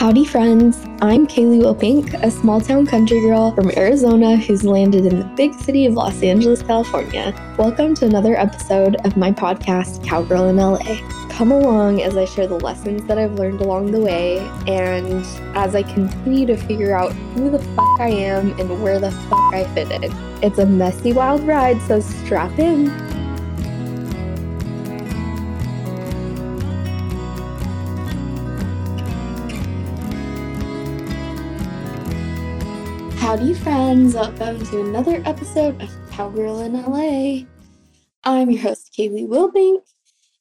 Howdy, friends. I'm Kaylee Wilpink, a small town country girl from Arizona who's landed in the big city of Los Angeles, California. Welcome to another episode of my podcast, Cowgirl in LA. Come along as I share the lessons that I've learned along the way and as I continue to figure out who the fuck I am and where the fuck I fit in. It's a messy, wild ride, so strap in. Howdy, friends. Welcome to another episode of Cowgirl in LA. I'm your host, Kaylee Wilbank,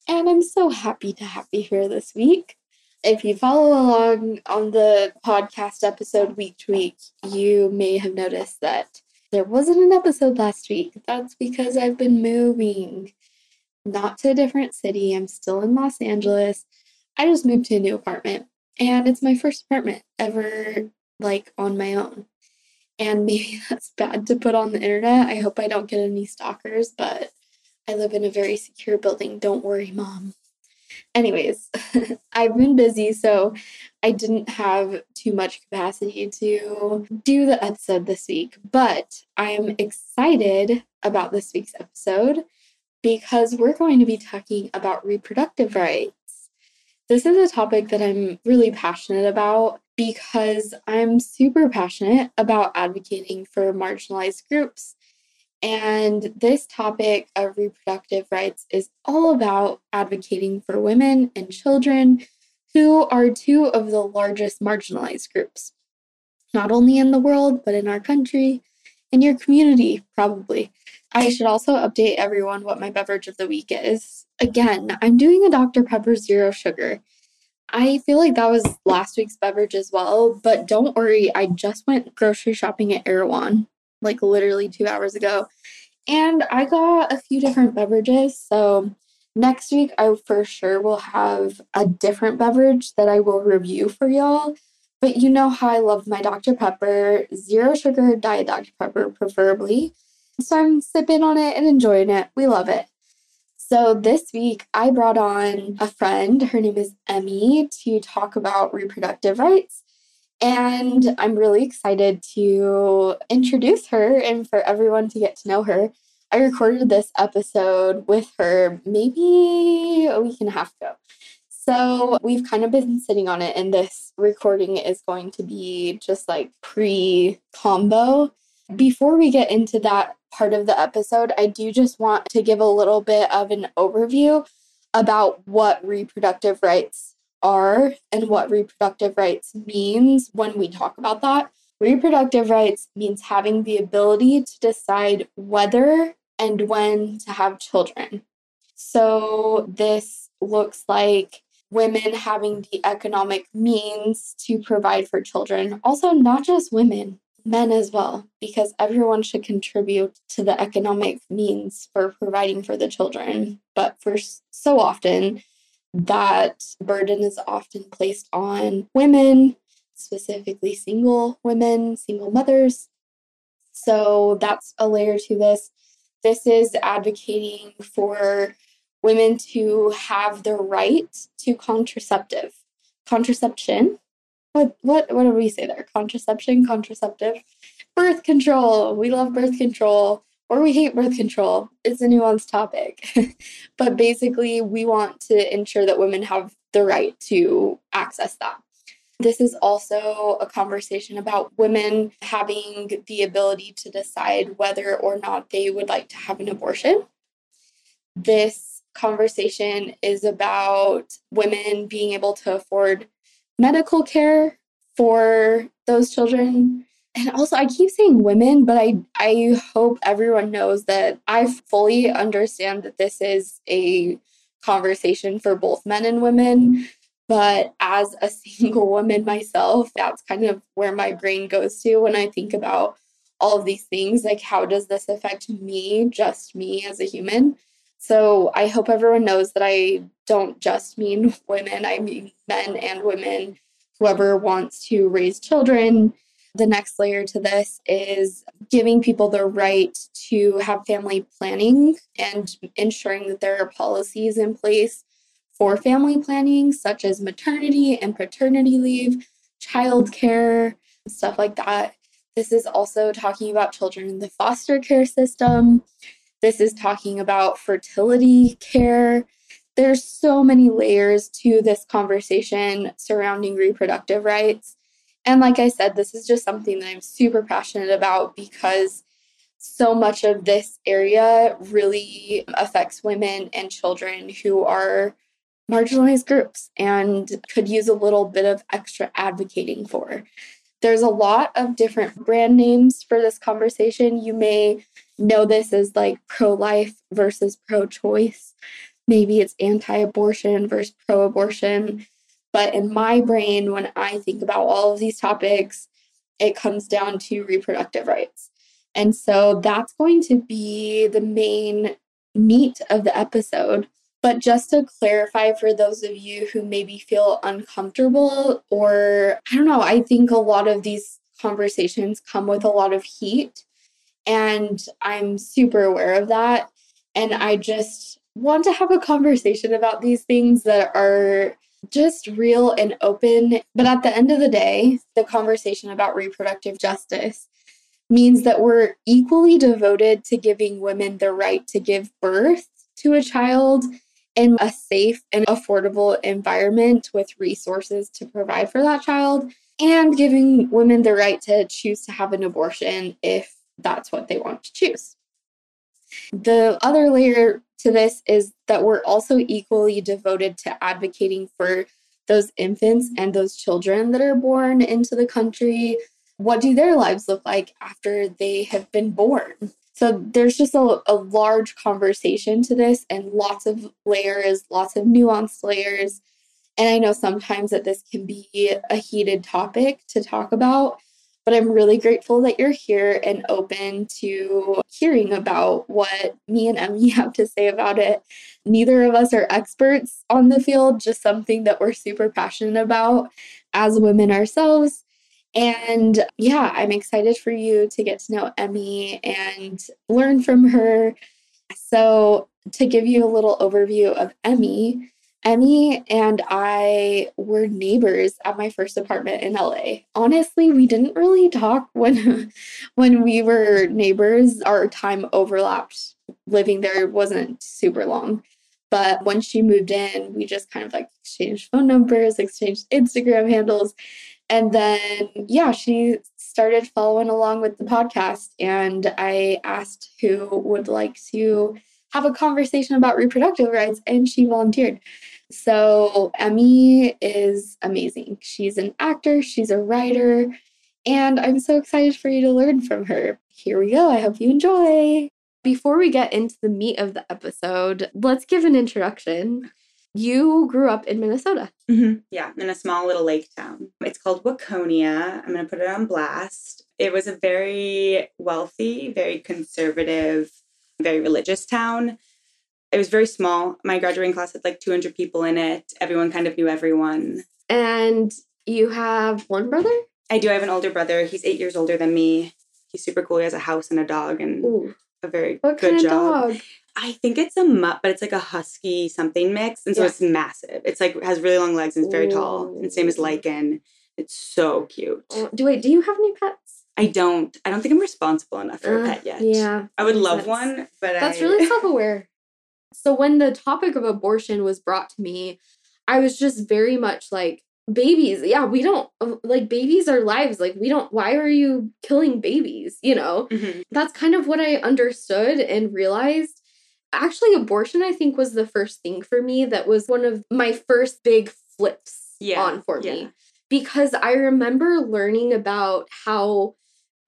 and I'm so happy to have you here this week. If you follow along on the podcast episode week to week, you may have noticed that there wasn't an episode last week. That's because I've been moving, not to a different city. I'm still in Los Angeles. I just moved to a new apartment, and it's my first apartment ever, like on my own and maybe that's bad to put on the internet. I hope I don't get any stalkers, but I live in a very secure building. Don't worry, mom. Anyways, I've been busy, so I didn't have too much capacity to do the episode this week, but I am excited about this week's episode because we're going to be talking about reproductive rights. This is a topic that I'm really passionate about because I'm super passionate about advocating for marginalized groups. And this topic of reproductive rights is all about advocating for women and children who are two of the largest marginalized groups, not only in the world, but in our country, in your community, probably. I should also update everyone what my beverage of the week is. Again, I'm doing a Dr. Pepper Zero Sugar. I feel like that was last week's beverage as well, but don't worry, I just went grocery shopping at Erewhon like literally two hours ago, and I got a few different beverages. So next week, I for sure will have a different beverage that I will review for y'all. But you know how I love my Dr. Pepper, zero sugar diet Dr. Pepper, preferably. So I'm sipping on it and enjoying it. We love it. So this week I brought on a friend, her name is Emmy, to talk about reproductive rights. And I'm really excited to introduce her and for everyone to get to know her. I recorded this episode with her maybe a week and a half ago. So we've kind of been sitting on it, and this recording is going to be just like pre combo. Before we get into that part of the episode, I do just want to give a little bit of an overview about what reproductive rights are and what reproductive rights means when we talk about that. Reproductive rights means having the ability to decide whether and when to have children. So, this looks like women having the economic means to provide for children. Also, not just women, men as well, because everyone should contribute to the economic means for providing for the children. But for so often, that burden is often placed on women, specifically single women, single mothers. So that's a layer to this. This is advocating for women to have the right to contraceptive contraception what what what do we say there? Contraception, contraceptive, birth control. We love birth control or we hate birth control. It's a nuanced topic. but basically, we want to ensure that women have the right to access that. This is also a conversation about women having the ability to decide whether or not they would like to have an abortion. This conversation is about women being able to afford medical care for those children. And also I keep saying women, but I I hope everyone knows that I fully understand that this is a conversation for both men and women. But as a single woman myself, that's kind of where my brain goes to when I think about all of these things. Like, how does this affect me, just me as a human? So I hope everyone knows that I don't just mean women, I mean men and women, whoever wants to raise children. The next layer to this is giving people the right to have family planning and ensuring that there are policies in place for family planning, such as maternity and paternity leave, childcare, stuff like that. This is also talking about children in the foster care system. This is talking about fertility care. There's so many layers to this conversation surrounding reproductive rights. And like I said, this is just something that I'm super passionate about because so much of this area really affects women and children who are marginalized groups and could use a little bit of extra advocating for. There's a lot of different brand names for this conversation. You may know this as like pro life versus pro choice. Maybe it's anti abortion versus pro abortion. But in my brain, when I think about all of these topics, it comes down to reproductive rights. And so that's going to be the main meat of the episode. But just to clarify for those of you who maybe feel uncomfortable, or I don't know, I think a lot of these conversations come with a lot of heat. And I'm super aware of that. And I just want to have a conversation about these things that are just real and open. But at the end of the day, the conversation about reproductive justice means that we're equally devoted to giving women the right to give birth to a child in a safe and affordable environment with resources to provide for that child, and giving women the right to choose to have an abortion if that's what they want to choose. The other layer to this is that we're also equally devoted to advocating for those infants and those children that are born into the country what do their lives look like after they have been born? So there's just a, a large conversation to this and lots of layers, lots of nuanced layers. And I know sometimes that this can be a heated topic to talk about, but I'm really grateful that you're here and open to hearing about what me and Emmy have to say about it. Neither of us are experts on the field, just something that we're super passionate about as women ourselves. And yeah, I'm excited for you to get to know Emmy and learn from her. So, to give you a little overview of Emmy, Emmy and I were neighbors at my first apartment in LA. Honestly, we didn't really talk when when we were neighbors. Our time overlapped. Living there wasn't super long. But when she moved in, we just kind of like exchanged phone numbers, exchanged Instagram handles, and then, yeah, she started following along with the podcast. And I asked who would like to have a conversation about reproductive rights, and she volunteered. So, Emmy is amazing. She's an actor, she's a writer, and I'm so excited for you to learn from her. Here we go. I hope you enjoy. Before we get into the meat of the episode, let's give an introduction. You grew up in Minnesota. Mm-hmm. Yeah, in a small little lake town. It's called Waconia. I'm going to put it on blast. It was a very wealthy, very conservative, very religious town. It was very small. My graduating class had like 200 people in it. Everyone kind of knew everyone. And you have one brother? I do. I have an older brother. He's eight years older than me. He's super cool. He has a house and a dog and Ooh. a very what good job. Dog? I think it's a mutt, but it's like a husky something mix, and so yeah. it's massive. It's like has really long legs and it's very Ooh. tall, and same as Lycan. It's so cute. Uh, do wait? Do you have any pets? I don't. I don't think I'm responsible enough for uh, a pet yet. Yeah, I would love one, but that's I... really self-aware. So when the topic of abortion was brought to me, I was just very much like, babies yeah we don't uh, like babies are lives like we don't why are you killing babies you know mm-hmm. that's kind of what i understood and realized actually abortion i think was the first thing for me that was one of my first big flips yeah, on for yeah. me because i remember learning about how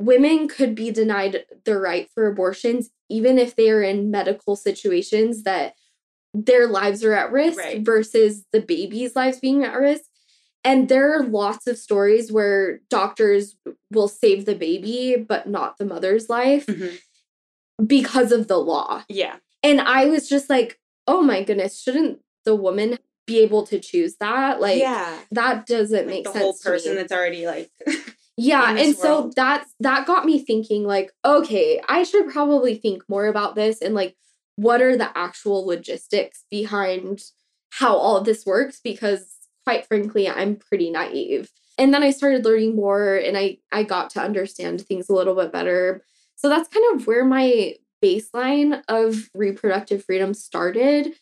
women could be denied the right for abortions even if they are in medical situations that their lives are at risk right. versus the baby's lives being at risk and there are lots of stories where doctors will save the baby but not the mother's life mm-hmm. because of the law yeah and I was just like, oh my goodness, shouldn't the woman be able to choose that? Like, yeah, that doesn't like make the sense. Whole person that's already like. yeah, and world. so that's that got me thinking like, okay, I should probably think more about this and like, what are the actual logistics behind how all of this works? Because quite frankly, I'm pretty naive. and then I started learning more and I I got to understand things a little bit better. So that's kind of where my baseline of reproductive freedom started.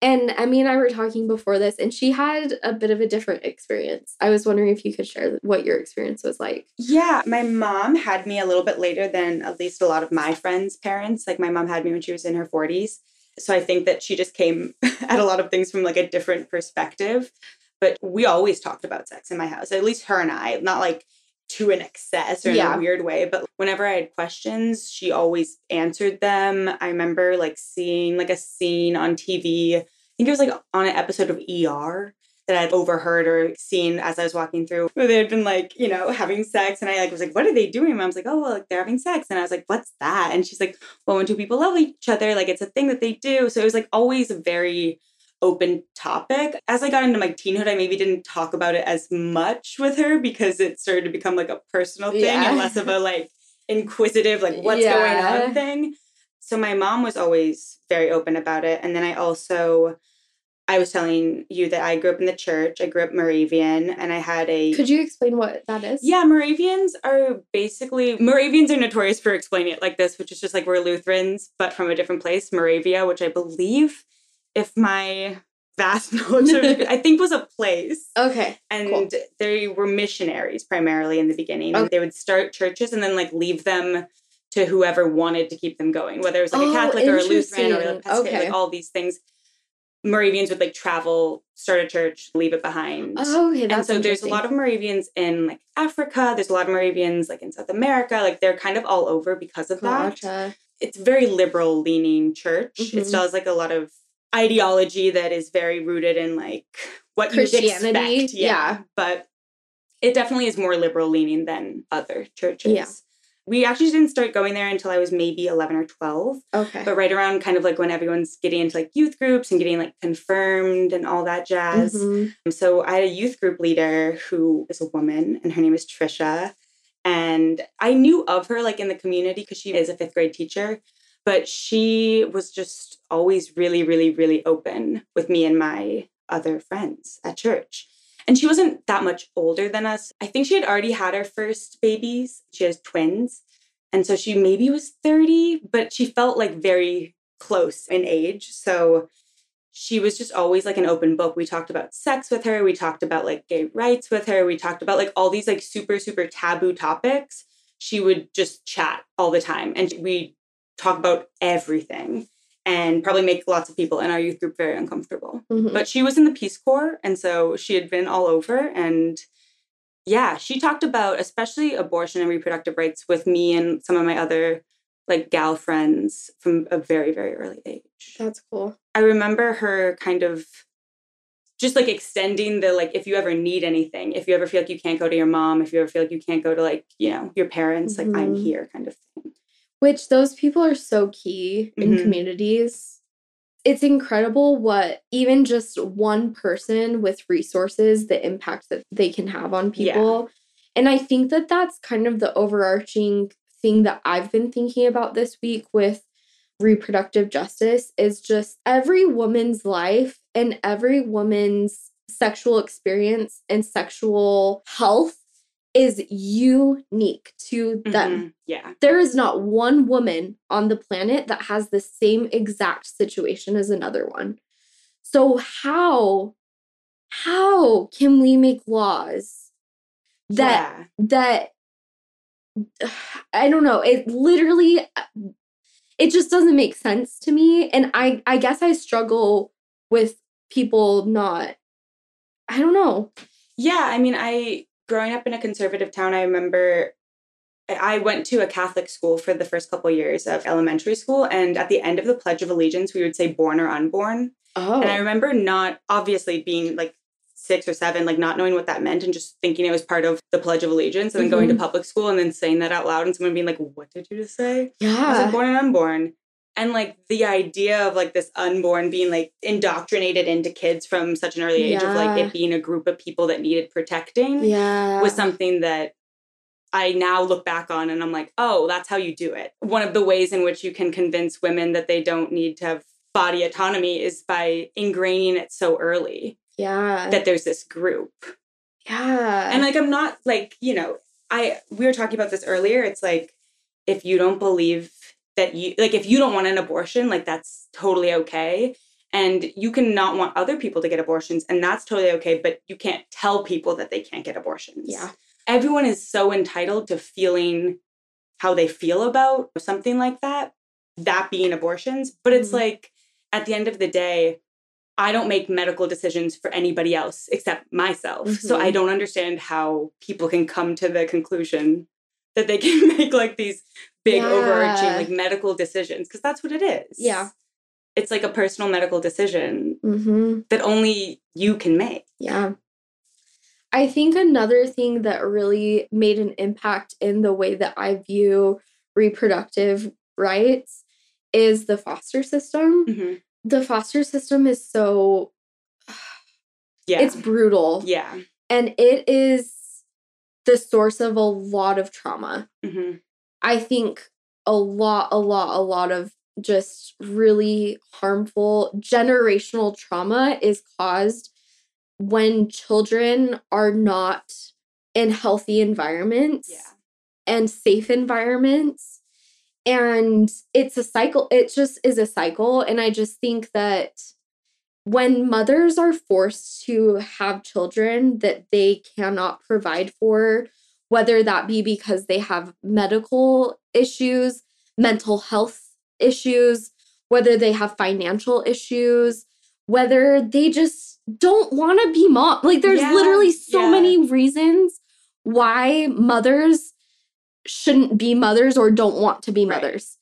And Emmy and I were talking before this, and she had a bit of a different experience. I was wondering if you could share what your experience was like. Yeah, my mom had me a little bit later than at least a lot of my friends' parents. Like, my mom had me when she was in her 40s. So I think that she just came at a lot of things from like a different perspective. But we always talked about sex in my house, at least her and I, not like to an excess or in a weird way. But whenever I had questions, she always answered them. I remember like seeing like a scene on TV. I think it was like on an episode of ER that I'd overheard or seen as I was walking through where they had been like, you know, having sex. And I like was like, what are they doing? And I was like, oh, well, like they're having sex. And I was like, what's that? And she's like, well, when two people love each other, like it's a thing that they do. So it was like always very open topic. As I got into my teenhood, I maybe didn't talk about it as much with her because it started to become like a personal thing Yeah. and less of a like inquisitive, like what's Yeah. going on thing. So my mom was always very open about it. And then I also I was telling you that I grew up in the church. I grew up Moravian and I had a Could you explain what that is? yeah, Moravians are basically Moravians are notorious for explaining it like this, which is just like we're Lutherans, but from a different place, Moravia, which I believe, if my vast knowledge of I think was a place. Okay. And cool. they were missionaries primarily in the beginning. Okay. They would start churches and then like leave them to whoever wanted to keep them going, whether it was like Oh, a Catholic or a Lutheran or like, Okay. like all these things. Moravians would like travel, start a church, leave it behind Oh, okay. and so there's a lot of Moravians in like Africa. There's a lot of Moravians like in South America. Like they're kind of all over because of that. It's very liberal leaning church. It Mhm. still has like a lot of ideology that is very rooted in like what you Christianity, expect. yeah. but it definitely is more liberal leaning than other churches. Yeah. We actually didn't start going there until I was maybe 11 or 12 Okay. but right around kind of like when everyone's getting into like youth groups and getting like confirmed and all that jazz. Mhm. So I had a youth group leader who is a woman and her name is Trisha. And I knew of her like in the community because she is a fifth grade teacher, but she was just always really, really, really open with me and my other friends at church. And she wasn't that much older than us. I think she had already had her first babies. She has twins. And so she maybe was 30, but she felt like very close in age. So she was just always like an open book. We talked about sex with her. We talked about like gay rights with her. We talked about like all these like super, super taboo topics. She would just chat all the time. And we talk about everything and probably make lots of people in our youth group very uncomfortable. Mhm. But she was in the Peace Corps. And so she had been all over. And yeah, she talked about especially abortion and reproductive rights with me and some of my other like gal friends from a very, very early age. That's cool. I remember her kind of just like extending the like if you ever need anything, if you ever feel like you can't go to your mom, if you ever feel like you can't go to like, you know, your parents, like I'm Mhm. here kind of thing. Which those people are so key in Mhm. communities. It's incredible what even just one person with resources, the impact that they can have on Yeah. people. And I think that that's kind of the overarching thing that I've been thinking about this week with reproductive justice is just every woman's life and every woman's sexual experience and sexual health is unique to them Mhm. Yeah. there is not one woman on the planet that has the same exact situation as another one. So how how can we make laws that that I don't know, it literally it just doesn't make sense to me and I I guess I struggle with people not I don't know. Yeah, I mean, I growing up in a conservative town, I remember I went to a Catholic school for the first couple years of elementary school, and at the end of the Pledge of Allegiance, we would say "born or unborn." Oh. And I oh. remember not obviously being like six or seven, like not knowing what that meant, and just thinking it was part of the Pledge of Allegiance, and then going to mm-hmm. public school and then saying that out loud, and someone being like, "What did you just say?" Yeah. I was like, born and unborn. And like the idea of like this unborn being like indoctrinated into kids from such an early age of like it being a group of people that needed protecting yeah. was something that I now look back on and I'm like, oh, that's how you do it. One of the ways in which you can convince women that they don't need to have body autonomy is by ingraining it so early yeah. that there's this group. Yeah. And like I'm not like, you know, I we were talking about this earlier. It's like if you don't believe that you like if you don't want an abortion, like that's totally okay. And you can not want other people to get abortions, and that's totally okay, but you can't tell people that they can't get abortions. yeah. Everyone is so entitled to feeling how they feel about something like that, that being abortions. But it's Mhm. like at the end of the day, I don't make medical decisions for anybody else except myself. So Mhm. I don't understand how people can come to the conclusion that they can make like these big overarching like medical decisions because that's what it is. Yeah. It's like a personal medical decision Mm-hmm. that only you can make. Yeah. I think another thing that really made an impact in the way that I view reproductive rights is the foster system. Mhm. The foster system is so Yeah. it's brutal yeah. and it is the source of a lot of trauma. hmm I think a lot, a lot, a lot of just really harmful generational trauma is caused when children are not in healthy environments Yeah. and safe environments. And it's a cycle, it just is a cycle. And I just think that when mothers are forced to have children that they cannot provide for, whether that be because they have medical issues, mental health issues, whether they have financial issues, whether they just don't want to be mom. Like there's Yeah, literally so yeah. many reasons why mothers shouldn't be mothers or don't want to be Right. mothers.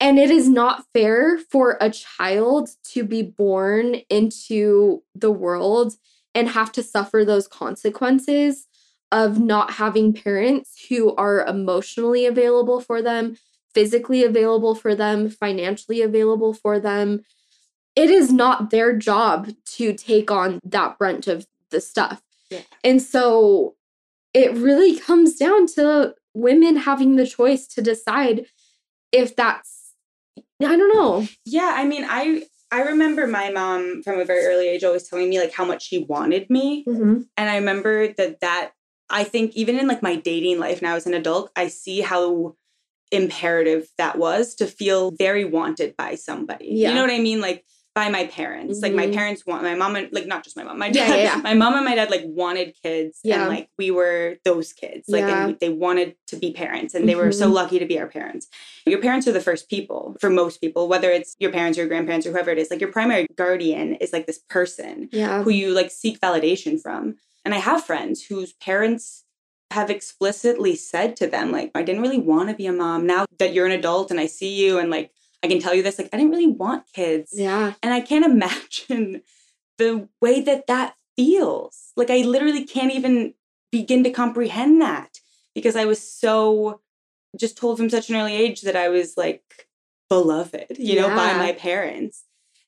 And it is not fair for a child to be born into the world and have to suffer those consequences of not having parents who are emotionally available for them, physically available for them, financially available for them. It is not their job to take on that brunt of the stuff. Yeah. And so it really comes down to women having the choice to decide if that's I don't know. Yeah, I mean, I I remember my mom from a very early age always telling me like how much she wanted me, Mm-hmm. and I remember that that I think even in like my dating life now as an adult, I see how imperative that was to feel very wanted by somebody. Yeah. You know what I mean? Like by my parents. Like my Mhm. parents want my mom and like not just my mom, my dad. yeah, yeah. My mom and my dad like wanted kids Yeah. and like we were those kids. Like Yeah. and they wanted to be parents and they were so Mhm. lucky to be our parents. Your parents are the first people for most people, whether it's your parents or your grandparents or whoever it is. Like your primary guardian is like this person Yeah. who you like seek validation from. And I have friends whose parents have explicitly said to them, like, I didn't really want to be a mom. Now that you're an adult and I see you and like I can tell you this, like, I didn't really want kids. Yeah. And I can't imagine the way that that feels. Like, I literally can't even begin to comprehend that because I was so just told from such an early age that I was like beloved, you know, by my parents.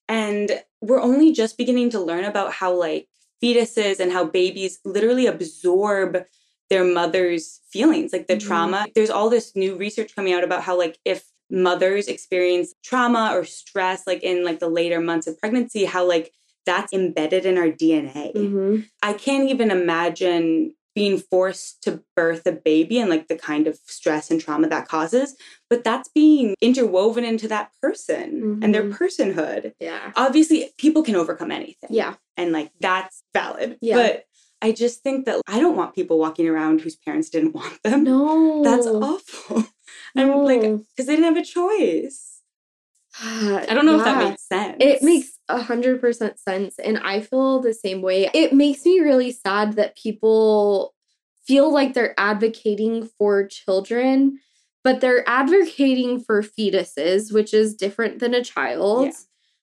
And we're only just beginning to learn about how, like, fetuses and how babies literally absorb their mother's feelings, like the Mhm. trauma. There's all this new research coming out about how, like, if mothers experience trauma or stress, like in like the later months of pregnancy, how like that's embedded in our DNA. Mm-hmm. I can't even imagine being forced to birth a baby and like the kind of stress and trauma that causes, but that's being interwoven into that person and their Mhm. personhood. Yeah. Obviously, people can overcome anything. Yeah. And like that's valid. Yeah. But I just think that I don't want people walking around whose parents didn't want them. No. That's awful. I'm like, because they didn't have a choice. I don't know if that makes sense. It makes a hundred percent sense, and I feel the same way. It makes me really sad that people feel like they're advocating for children, but they're advocating for fetuses, which is different than a child. Yeah.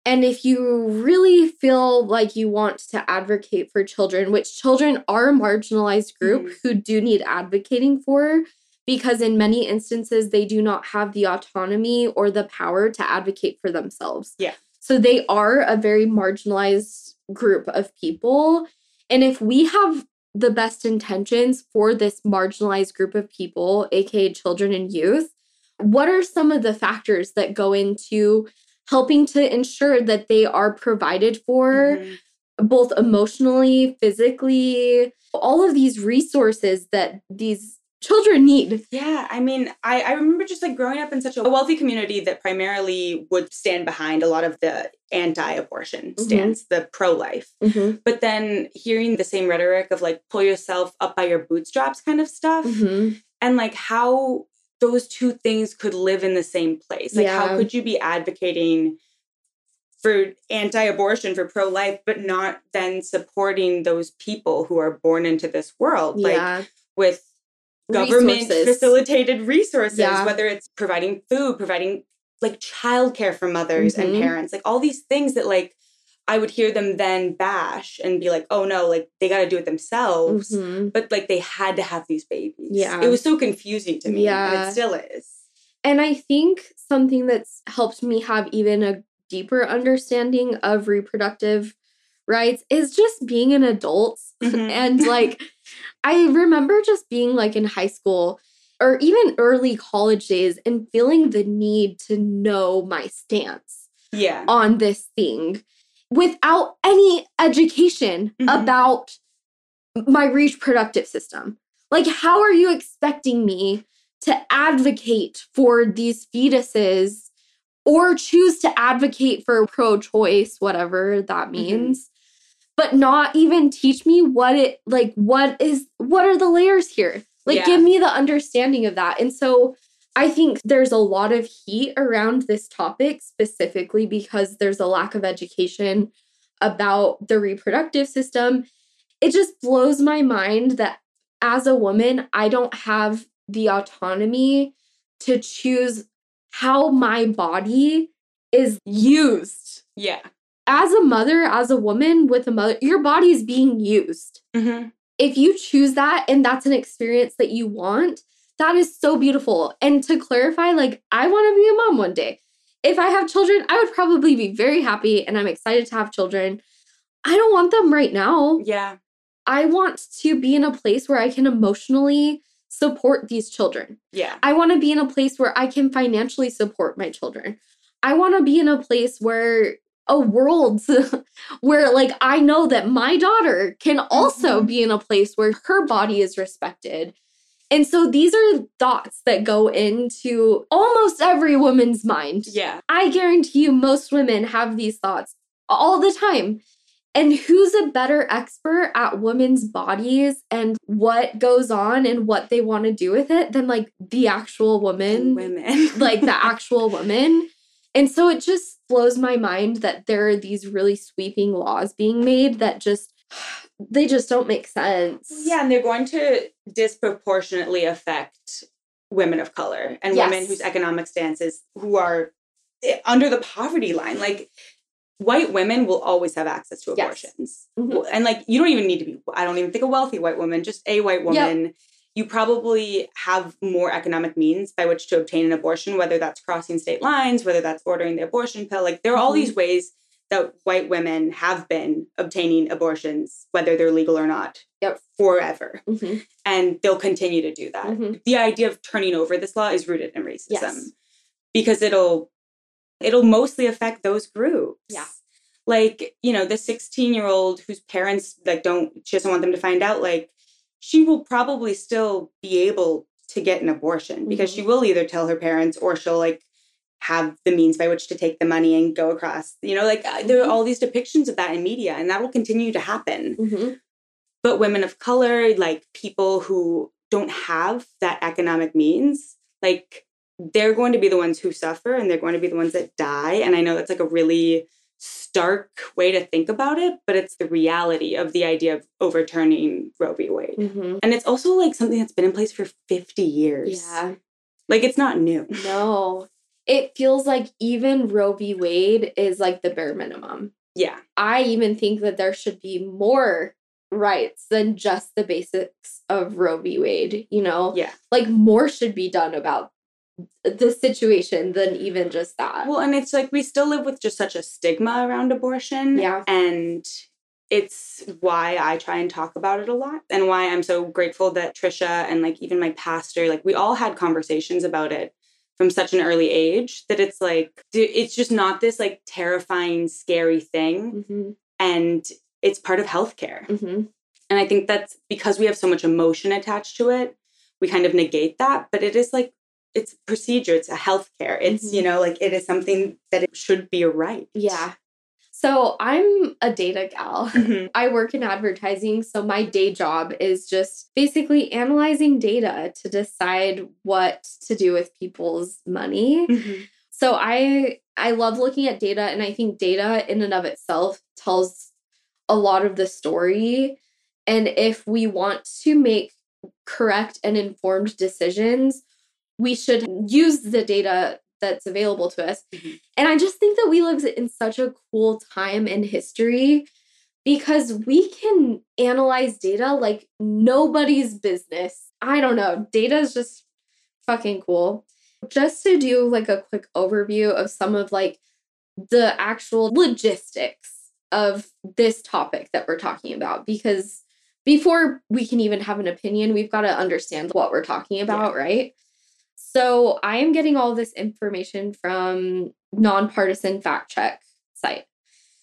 And if you really feel like you want to advocate for children, which children are a marginalized group Mhm. who do need advocating for, because in many instances they do not have the autonomy or the power to advocate for themselves. Yeah. So they are a very marginalized group of people. And if we have the best intentions for this marginalized group of people, aka children and youth, what are some of the factors that go into helping to ensure that they are provided for, Mhm. both emotionally, physically, all of these resources that these children need. Yeah, I mean, I, I remember just like growing up in such a wealthy community that primarily would stand behind a lot of the anti abortion Mhm. stance, the pro life. Mm-hmm. But then hearing the same rhetoric of like pull yourself up by your bootstraps kind of stuff, Mm-hmm. and like how those two things could live in the same place. Like, Yeah. how could you be advocating for anti abortion, for pro life, but not then supporting those people who are born into this world? Like, Yeah. with government Resources. facilitated resources, Yeah. whether it's providing food, providing like childcare for mothers Mhm. and parents, like all these things that like I would hear them then bash and be like, oh no, like they got to do it themselves. Mhm. But like they had to have these babies. Yeah. It was so confusing to me. And Yeah. it still is. And I think something that's helped me have even a deeper understanding of reproductive rights is just being an adult. Mhm. and like, I remember just being like in high school or even early college days and feeling the need to know my stance Yeah. on this thing without any education Mhm. about my reproductive system. Like, how are you expecting me to advocate for these fetuses or choose to advocate for pro choice, whatever that means? But not even teach me what it like, what is, what are the layers here? Like, Yeah. give me the understanding of that. And so I think there's a lot of heat around this topic specifically because there's a lack of education about the reproductive system. It just blows my mind that as a woman, I don't have the autonomy to choose how my body is used. Yeah. As a mother, as a woman with a mother, your body is being used hmm if you choose that and that's an experience that you want, that is so beautiful. And to clarify, like, I want to be a mom one day. If I have children, I would probably be very happy and I'm excited to have children. I don't want them right now. Yeah. I want to be in a place where I can emotionally support these children. Yeah. I want to be in a place where I can financially support my children. I want to be in a place where a world where like I know that my daughter can also Mhm. be in a place where her body is respected. And so these are thoughts that go into almost every woman's mind. Yeah. I guarantee you most women have these thoughts all the time. And who's a better expert at women's bodies and what goes on and what they want to do with it than like the actual woman, Women. like the actual woman? And so it just blows my mind that there are these really sweeping laws being made that just they just don't make sense. Yeah, and they're going to disproportionately affect women of color and Yes. women whose economic stances who are eh, under the poverty line. Like white women will always have access to Yes. abortions. Mhm. And like you don't even need to be I don't even think a wealthy white woman, just a white woman. You probably have more economic means by which to obtain an abortion, whether that's crossing state lines, whether that's ordering the abortion pill. Like there are all Mhm. these ways that white women have been obtaining abortions, whether they're legal or not, Yep. forever Mhm. and they'll continue to do that. Mhm. The idea of turning over this law is rooted in racism Yes. because it'll it'll mostly affect those groups. Yeah. Like, you know, the 16-year-old whose parents like don't she doesn't want them to find out like she will probably still be able to get an abortion because Mhm. she will either tell her parents or she'll like have the means by which to take the money and go across. You know, like uh, there are Mhm. all these depictions of that in media and that will continue to happen Mhm. but women of color, like people who don't have that economic means, like they're going to be the ones who suffer and they're going to be the ones that die. And I know that's like a really stark way to think about it, but it's the reality of the idea of overturning Roe v. Wade. Mhm. And it's also like something that's been in place for 50 years. Yeah. Like it's not new. No. It feels like even Roe v. Wade is like the bare minimum. Yeah. I even think that there should be more rights than just the basics of Roe v. Wade, you know? Yeah. Like more should be done about the situation than even just that. Well, and it's like we still live with just such a stigma around abortion. Yeah. And it's why I try and talk about it a lot and why I'm so grateful that Trisha and like even my pastor, like we all had conversations about it from such an early age that it's like it's just not this like terrifying, scary thing. Mhm. And it's part of healthcare. hmm And I think that's because we have so much emotion attached to it, we kind of negate that. But it is like, it's procedure, it's a healthcare. It's, Mhm. you know, like it is something that it should be a right. Yeah. So I'm a data gal. Mhm. I work in advertising, so my day job is just basically analyzing data to decide what to do with people's money. Mhm. So I I love looking at data and I think data in and of itself tells a lot of the story and if we want to make correct and informed decisions, we should use the data that's available to us. Mhm. And I just think that we live in such a cool time in history because we can analyze data like nobody's business. I don't know. Data is just fucking cool. Just to do like a quick overview of some of like the actual logistics of this topic that we're talking about because before we can even have an opinion, we've got to understand what we're talking about, right? So I am getting all this information from nonpartisan fact check site.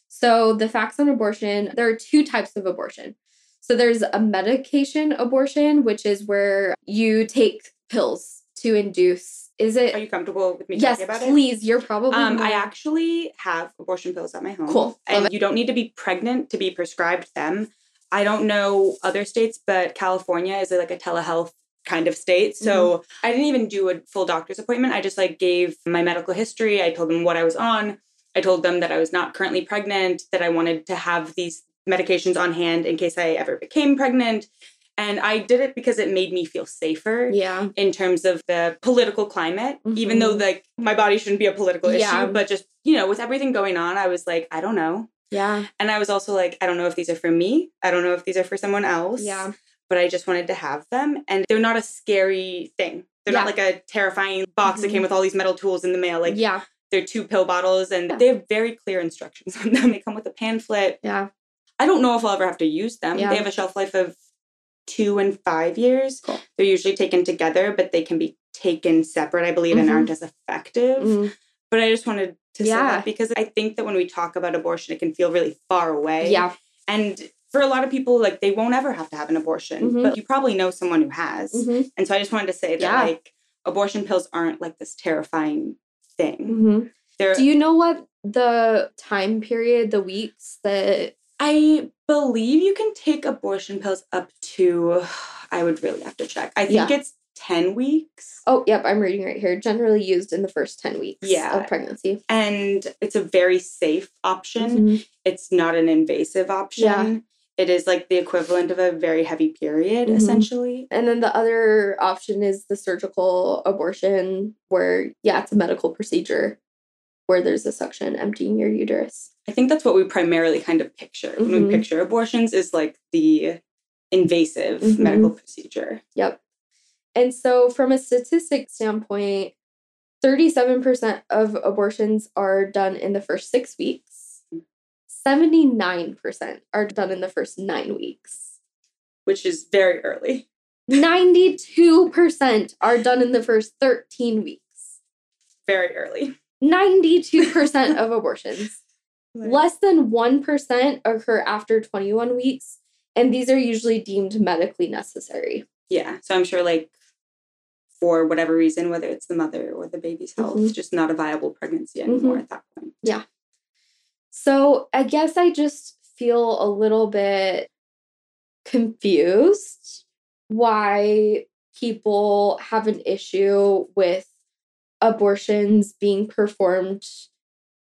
So the facts on abortion, there are two types of abortion. So there's a medication abortion, which is where you take pills to induce. Is it? Are you comfortable with me Yes, talking about it? please. You're probably. Um, I actually have abortion pills at my home. Cool. And you don't need to be pregnant to be prescribed them. I don't know other states, but California is like a telehealth kind of state. So Mm-hmm. I didn't even do a full doctor's appointment. I just like gave my medical history. I told them what I was on. I told them that I was not currently pregnant, that I wanted to have these medications on hand in case I ever became pregnant. And I did it because it made me feel safer Yeah. in terms of the political climate, even though Mhm. like my body shouldn't be a political Yeah. issue, but just, you know, with everything going on, I was like, I don't know. Yeah. And I was also like, I don't know if these are for me. I don't know if these are for someone else. Yeah. But I just wanted to have them. And they're not a scary thing. They're Yeah. not like a terrifying box that Mhm. came with all these metal tools in the mail. Like yeah. they're two pill bottles and Yeah. they have very clear instructions on them. They come with a pamphlet. Yeah. I don't know if I'll ever have to use them. Yeah. They have a shelf life of two and five years. Cool. They're usually taken together, but they can be taken separate, I believe, and Mhm. aren't as effective. Mm. But I just wanted to say that because I think that when we talk about abortion, it can feel really far away. Yeah. And for a lot of people, like they won't ever have to have an abortion, Mhm. but you probably know someone who has. Mhm. And so I just wanted to say that Yeah. like abortion pills aren't like this terrifying thing. Mhm. Do you know what the time period, the weeks that? I believe you can take abortion pills up to I would really have to check. I think Yeah. it's 10 weeks. Oh, yep, I'm reading right here. Generally used in the first 10 weeks Yeah. of pregnancy. And it's a very safe option. Mhm. It's not an invasive option. Yeah. It is like the equivalent of a very heavy period, Mhm. essentially. And then the other option is the surgical abortion, where, yeah, it's a medical procedure where there's a suction emptying your uterus. I think that's what we primarily kind of picture when Mhm. we picture abortions is like the invasive Mhm. medical procedure. Yep. And so, from a statistic standpoint, 37% of abortions are done in the first six weeks, 79% are done in the first nine weeks, which is very early. 92% are done in the first 13 weeks. Very early. 92% of abortions. Less than 1% occur after 21 weeks, and these are usually deemed medically necessary. Yeah. So I'm sure like for whatever reason, whether it's the mother or the baby's health, Mhm. just not a viable pregnancy anymore at that point. So I guess I just feel a little bit confused why people have an issue with abortions being performed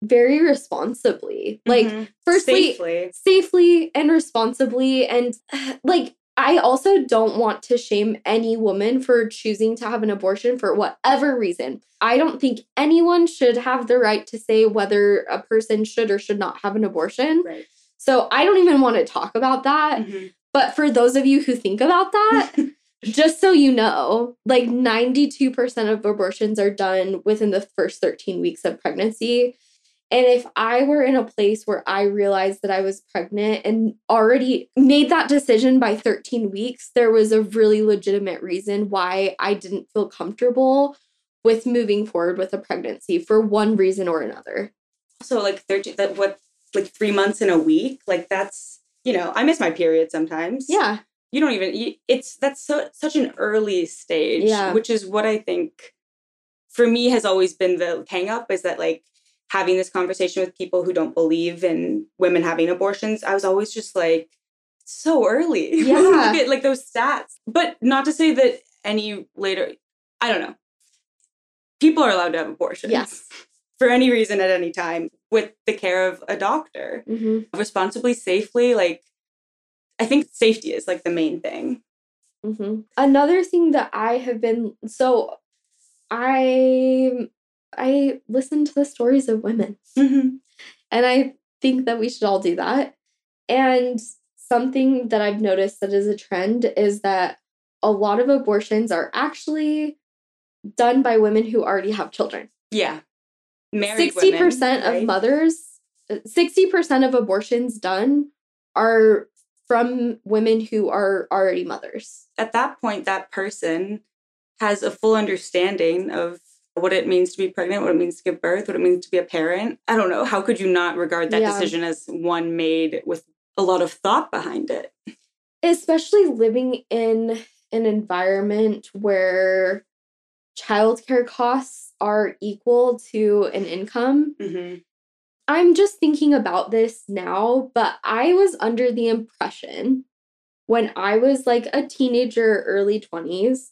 very responsibly. Like, Mhm. firstly, safely. safely and responsibly. And like, I also don't want to shame any woman for choosing to have an abortion for whatever reason. I don't think anyone should have the right to say whether a person should or should not have an abortion. Right. So I don't even want to talk about that. Mhm. But for those of you who think about that, just so you know, like 92% of abortions are done within the first 13 weeks of pregnancy. And if I were in a place where I realized that I was pregnant and already made that decision by 13 weeks, there was a really legitimate reason why I didn't feel comfortable with moving forward with a pregnancy for one reason or another. So, like 13 that what like three months in a week like that's you know, I miss my period sometimes. Yeah. You don't even you, it's that's so such an early stage, Yeah. which is what I think for me has always been the hang up is that like having this conversation with people who don't believe in women having abortions, I was always just like so early. Yeah. Look at like those stats. But not to say that any later I don't know. People are allowed to have abortions. Yes. For any reason at any time with the care of a doctor. hmm Responsibly, safely, like I think safety is like the main thing. hmm Another thing that I have been so I I listen to the stories of women Mm-hmm. and I think that we should all do that. And something that I've noticed that is a trend is that a lot of abortions are actually done by women who already have children. Yeah. Married Sixty women, percent of right? mothers, sixty percent of abortions done are from women who are already mothers. At that point, that person has a full understanding of what it means to be pregnant, what it means to give birth, what it means to be a parent. I don't know. How could you not regard that Yeah. decision as one made with a lot of thought behind it? especially living in an environment where childcare costs are equal to an income. Mm-hmm. I'm just thinking about this now, but I was under the impression when I was like a teenager, early 20s,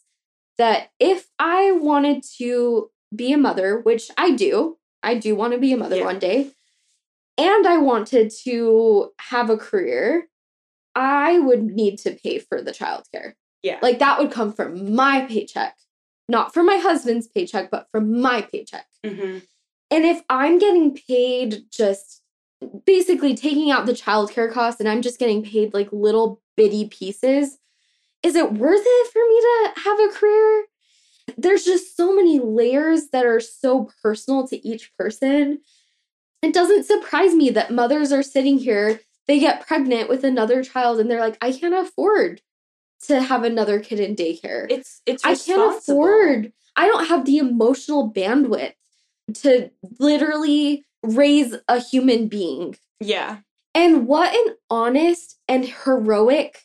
that if I wanted to be a mother, which I do, I do want to be a mother Yeah. one day, and I wanted to have a career, I would need to pay for the childcare. Yeah. Like that would come from my paycheck, not from my husband's paycheck, but from my paycheck. Mm-hmm. And if I'm getting paid just basically taking out the childcare costs and I'm just getting paid like little bitty pieces, is it worth it for me to have a career? There's just so many layers that are so personal to each person. It doesn't surprise me that mothers are sitting here, they get pregnant with another child, and they're like, I can't afford to have another kid in daycare. It's it's I can't afford. I don't have the emotional bandwidth to literally raise a human being. Yeah. And what an honest and heroic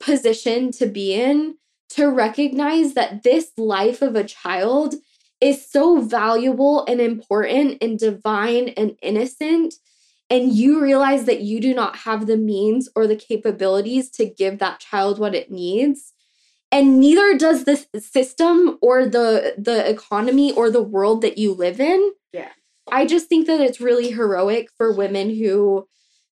position to be in to recognize that this life of a child is so valuable and important and divine and innocent. And you realize that you do not have the means or the capabilities to give that child what it needs. And neither does the system or the the economy or the world that you live in. Yeah. I just think that it's really heroic for women who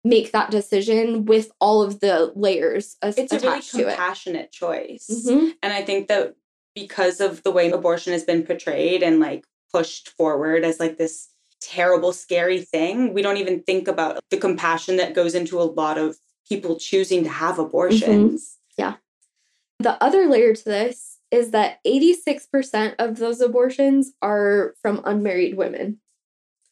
make that decision with all of the layers as- It's a really attached to it. compassionate choice. Mhm. And I think that because of the way abortion has been portrayed and like pushed forward as like this terrible, scary thing, we don't even think about the compassion that goes into a lot of people choosing to have abortions. Yeah. The other layer to this is that 86% of those abortions are from unmarried women.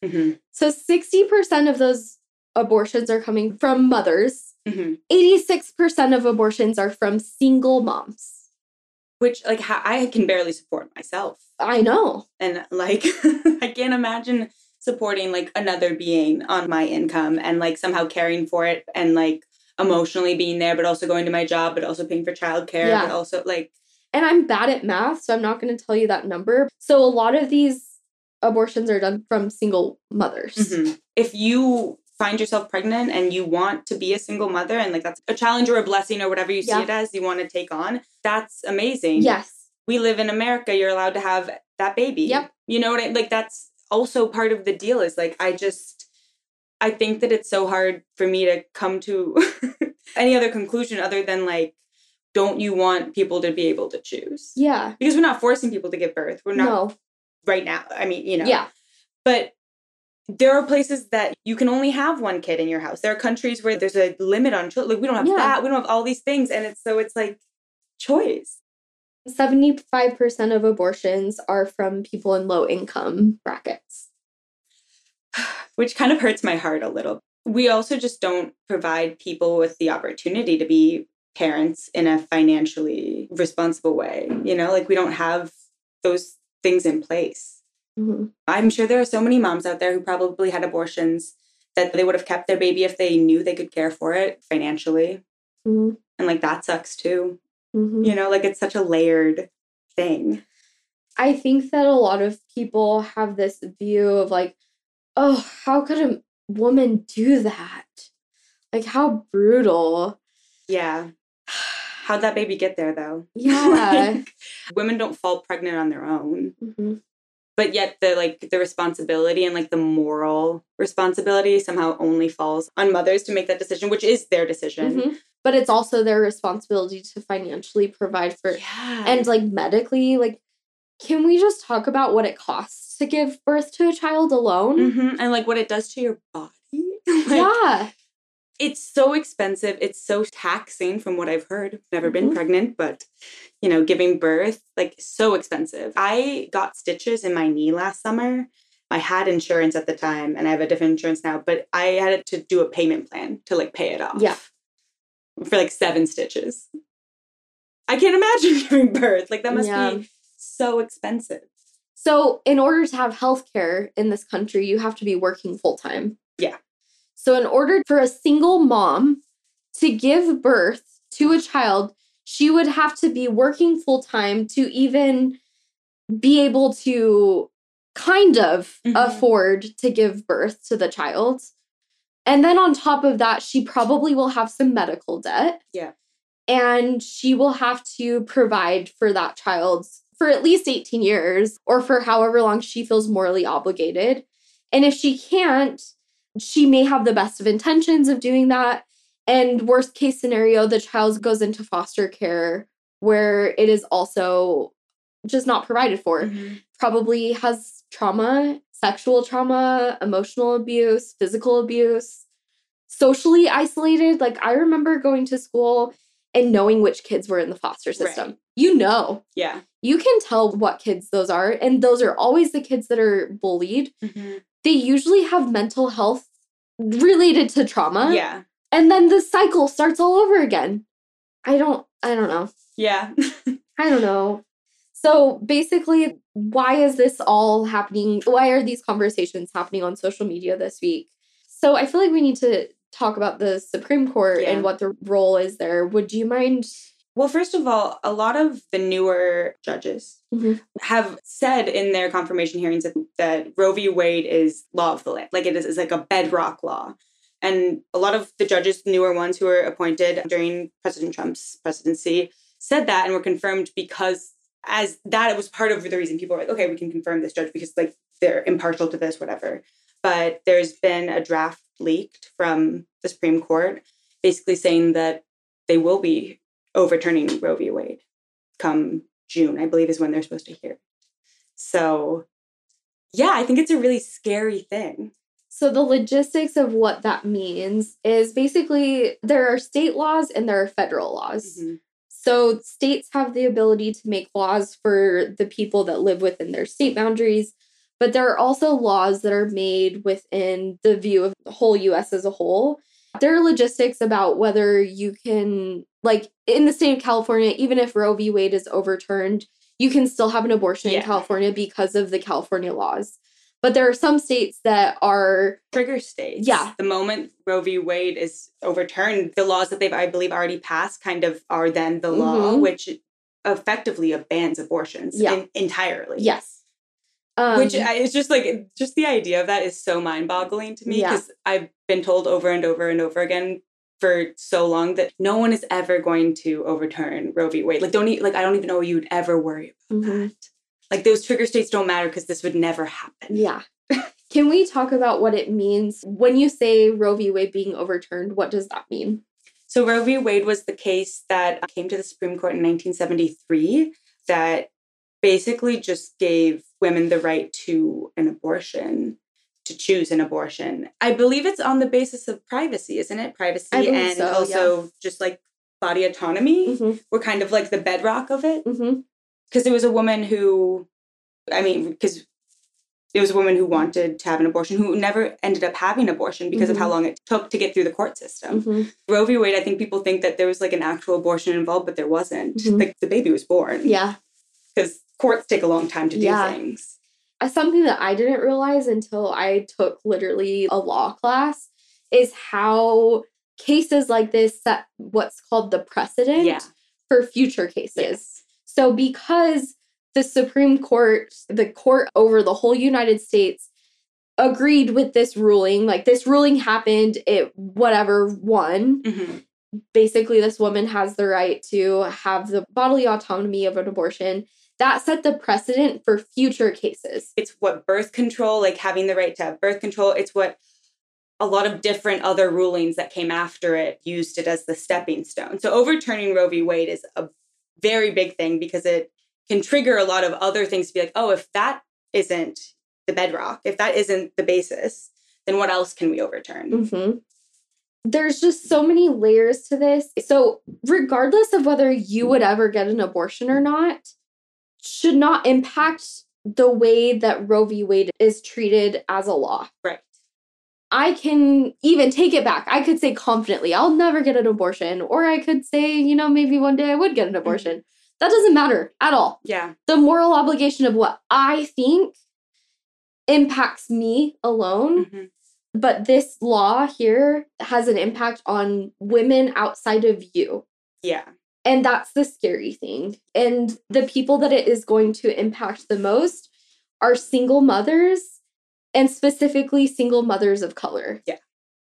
Mhm. So 60% of those abortions are coming from mothers. Mhm. 86% of abortions are from single moms. Which, like, I can barely support myself. I know. And, like, I can't imagine supporting like another being on my income and like somehow caring for it and like emotionally being there, but also going to my job, but also paying for childcare, Yeah. but also like, And I'm bad at math, so I'm not going to tell you that number. So a lot of these abortions are done from single mothers. Mhm. If you find yourself pregnant and you want to be a single mother and like that's a challenge or a blessing or whatever you see Yeah. it as, you want to take on, that's amazing. Yes. We live in America, you're allowed to have that baby. Yep. You know what I like that's also part of the deal is like I just I think that it's so hard for me to come to any other conclusion other than like don't you want people to be able to choose? Yeah. Because we're not forcing people to give birth. We're not No. right now. I mean, you know. Yeah. But there are places that you can only have one kid in your house. There are countries where there's a limit on children. Like we don't have Yeah. that. We don't have all these things, and it's so it's like choice. 75% of abortions are from people in low income brackets. which kind of hurts my heart a little. We also just don't provide people with the opportunity to be parents in a financially responsible way. You know, like we don't have those things in place. Mhm. I'm sure there are so many moms out there who probably had abortions that they would have kept their baby if they knew they could care for it financially. Mhm. And like that sucks too. Mhm. You know, like it's such a layered thing. I think that a lot of people have this view of like, oh, how could a woman do that? Like, how brutal. Yeah. How'd that baby get there though? Yeah. Like, women don't fall pregnant on their own. Mhm. But yet the like the responsibility and like the moral responsibility somehow only falls on mothers to make that decision, which is their decision. Mhm. But it's also their responsibility to financially provide for Yeah. and like medically, like, can we just talk about what it costs to give birth to a child alone? Mhm. and like what it does to your body. Like, yeah. It's so expensive. It's so taxing from what I've heard. Never been Mhm. pregnant, but you know, giving birth, like so expensive. I got stitches in my knee last summer. I had insurance at the time and I have a different insurance now, but I had to do a payment plan to like pay it off. Yeah. For like seven stitches. I can't imagine giving birth. Like that must Yeah. be so expensive. So, in order to have healthcare in this country, you have to be working full time. Yeah. So, in order for a single mom to give birth to a child, she would have to be working full time to even be able to kind of Mhm. afford to give birth to the child. And then on top of that, she probably will have some medical debt. Yeah. And she will have to provide for that child for at least 18 years or for however long she feels morally obligated. And if she can't, she may have the best of intentions of doing that. And worst case scenario, the child goes into foster care where it is also just not provided for Mhm. probably has trauma, sexual trauma, emotional abuse, physical abuse, socially isolated. Like I remember going to school and knowing which kids were in the foster system. Right. You know, Yeah. you can tell what kids those are. And those are always the kids that are bullied. Mhm. They usually have mental health related to trauma. Yeah. And then the cycle starts all over again. I don't, I don't know. Yeah. I don't know. So basically, why is this all happening? Why are these conversations happening on social media this week? So I feel like we need to talk about the Supreme Court Yeah. and what the role is there. Would you mind? Well, first of all, a lot of the newer judges Mhm. have said in their confirmation hearings that, that Roe v. Wade is law of the land. Like it is, is like a bedrock law. And a lot of the judges, the newer ones who were appointed during President Trump's presidency, said that and were confirmed because as that it was part of the reason people were like, okay, we can confirm this judge because like they're impartial to this, whatever. But there's been a draft leaked from the Supreme Court basically saying that they will be overturning Roe v. Wade come June, I believe is when they're supposed to hear. So, yeah, I think it's a really scary thing. So the logistics of what that means is basically there are state laws and there are federal laws. Mm-hmm. So states have the ability to make laws for the people that live within their state boundaries, but there are also laws that are made within the view of the whole US as a whole. There are logistics about whether you can, like in the state of California, even if Roe v. Wade is overturned, you can still have an abortion in California because of the California laws. But there are some states that are, Trigger states. Yeah. The moment Roe v. Wade is overturned, the laws that they've, I believe, already passed kind of are then the law, Mhm. which effectively bans abortions Yeah. en- entirely. yes. Um, Which I, it's just like just the idea of that is so mind-boggling to me Yeah. because I've been told over and over and over again for so long that no one is ever going to overturn Roe v. Wade. Like don't e- like I don't even know you'd ever worry about Mhm. that. Like those trigger states don't matter because this would never happen. Yeah. Can we talk about what it means when you say Roe v. Wade being overturned? What does that mean? So Roe v. Wade was the case that came to the Supreme Court in 1973 that basically just gave women the right to an abortion, to choose an abortion. I believe it's on the basis of privacy, isn't it? Privacy and so, also just like body autonomy Mm-hmm. were kind of like the bedrock of it. Mm-hmm. Because there was a woman who, I mean, because there was a woman who wanted to have an abortion who never ended up having an abortion because of how long it took to get through the court system. Mm-hmm. Roe v. Wade, I think people think that there was like an actual abortion involved, but there wasn't. Mhm. Like the baby was born. Yeah. Because courts take a long time to do Yeah. things. uh, something that I didn't realize until I took literally a law class is how cases like this set what's called the precedent Yeah. for future cases. Yes. So because the Supreme Court, the court over the whole United States agreed with this ruling, like this ruling happened, it whatever won. Mhm. Basically this woman has the right to have the bodily autonomy of an abortion. That set the precedent for future cases. It's what birth control, like having the right to have birth control, it's what a lot of different other rulings that came after it used it as the stepping stone. So overturning Roe v. Wade is a very big thing because it can trigger a lot of other things to be like, oh, if that isn't the bedrock, if that isn't the basis, then what else can we overturn? hmm There's just so many layers to this. So, regardless of whether you would ever get an abortion or not, should not impact the way that Roe v. Wade is treated as a law. Right. I can even take it back. I could say confidently, I'll never get an abortion. Or I could say, you know, maybe one day I would get an abortion. That doesn't matter at all. Yeah. The moral obligation of what I think impacts me alone Mhm. but this law here has an impact on women outside of you. Yeah. And that's the scary thing. And the people that it is going to impact the most are single mothers and specifically single mothers of color. Yeah.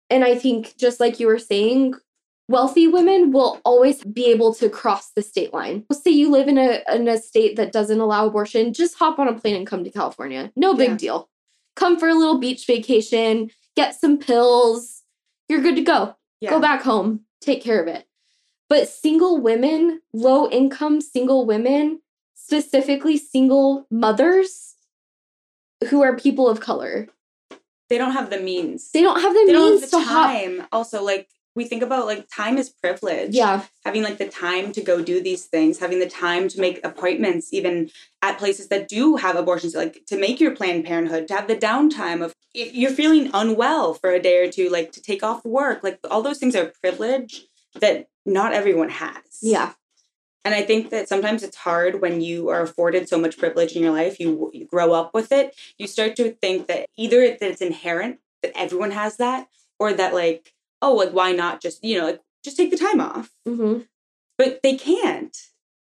And I think, just like you were saying, wealthy women will always be able to cross the state line. Let's Say you live in a, in a state that doesn't allow abortion, just hop on a plane and come to California. No big Yeah. deal. Come for a little beach vacation, get some pills. You're good to go Yeah. go back home, take care of it. But single women, low income single women, specifically single mothers who are people of color, They don't have the means. they don't have the They means have the to time. Also, like we think about like time is privilege. Yeah, having like the time to go do these things, having the time to make appointments, even at places that do have abortions, like to make your Planned Parenthood, to have the downtime of if you're feeling unwell for a day or two, like to take off work, like all those things are privilege that not everyone has. yeah, And I think that sometimes it's hard when you are afforded so much privilege in your life, you, you grow up with it, you start to think that either that it's inherent that everyone has that, or that like, oh, like why not just, you know, like just take the time off hmm but they can't.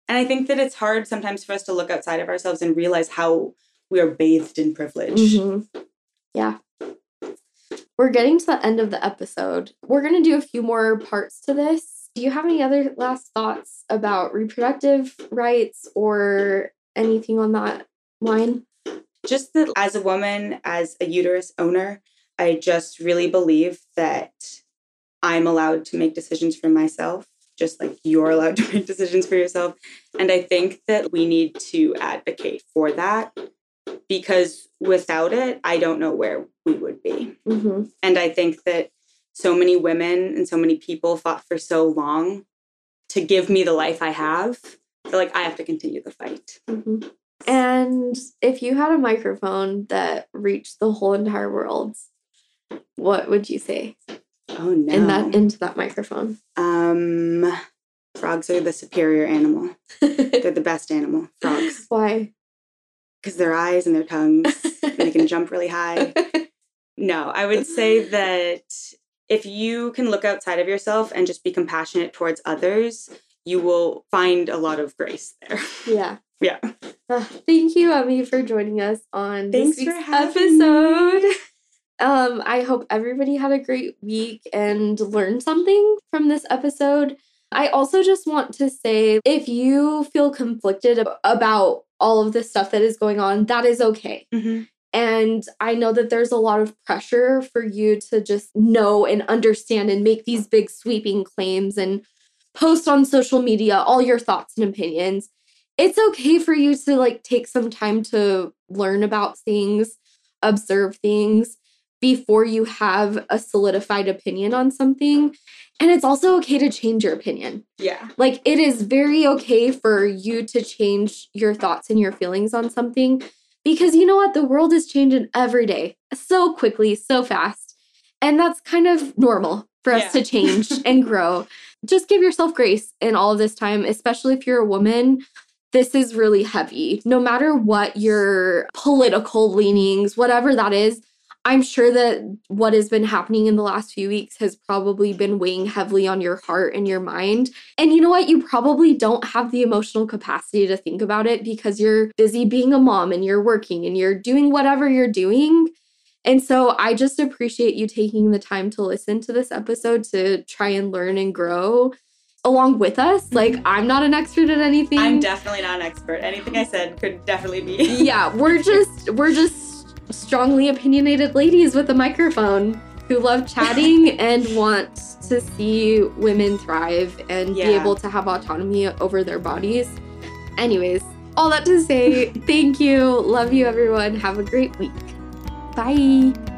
And I think that it's hard sometimes for us to look outside of ourselves and realize how we are bathed in privilege. hmm yeah. We're getting to the end of the episode. We're going to do a few more parts to this. Do you have any other last thoughts about reproductive rights or anything on that line? Just that as a woman, as a uterus owner, I just really believe that I'm allowed to make decisions for myself, just like you're allowed to make decisions for yourself. And I think that we need to advocate for that because without it, I don't know where we would be. hmm And I think that so many women and so many people fought for so long to give me the life I have. So like I have to continue the fight. hmm And if you had a microphone that reached the whole entire world, what would you say Oh no. in that into that microphone? um frogs are the superior animal. They're the best animal, frogs. Why? Because their eyes and their tongues and they can jump really high. No, I would say that if you can look outside of yourself and just be compassionate towards others, you will find a lot of grace there. yeah. Yeah. Uh, thank you, Emmy, for joining us on Thanks this for week's having episode. me. Um, I hope everybody had a great week and learned something from this episode. I also just want to say if you feel conflicted ab- about all of the stuff that is going on, that is okay. Mhm. And I know that there's a lot of pressure for you to just know and understand and make these big sweeping claims and post on social media all your thoughts and opinions. It's okay for you to like take some time to learn about things, observe things before you have a solidified opinion on something. And it's also okay to change your opinion. Yeah. Like it is very okay for you to change your thoughts and your feelings on something because you know what? The world is changing every day so quickly, so fast. And that's kind of normal for us Yeah. to change and grow. Just give yourself grace in all of this time, especially if you're a woman. this is really heavy. No matter what your political leanings, whatever that is, I'm sure that what has been happening in the last few weeks has probably been weighing heavily on your heart and your mind. And you know what? You probably don't have the emotional capacity to think about it because you're busy being a mom and you're working and you're doing whatever you're doing. And so I just appreciate you taking the time to listen to this episode to try and learn and grow along with us. Like, I'm not an expert at anything. I'm definitely not an expert. Anything I said could definitely be. yeah, we're just, we're just strongly opinionated ladies with a microphone who love chatting and want to see women thrive and yeah. be able to have autonomy over their bodies. Anyways, all that to say, thank you. Love you, everyone. Have a great week. Bye.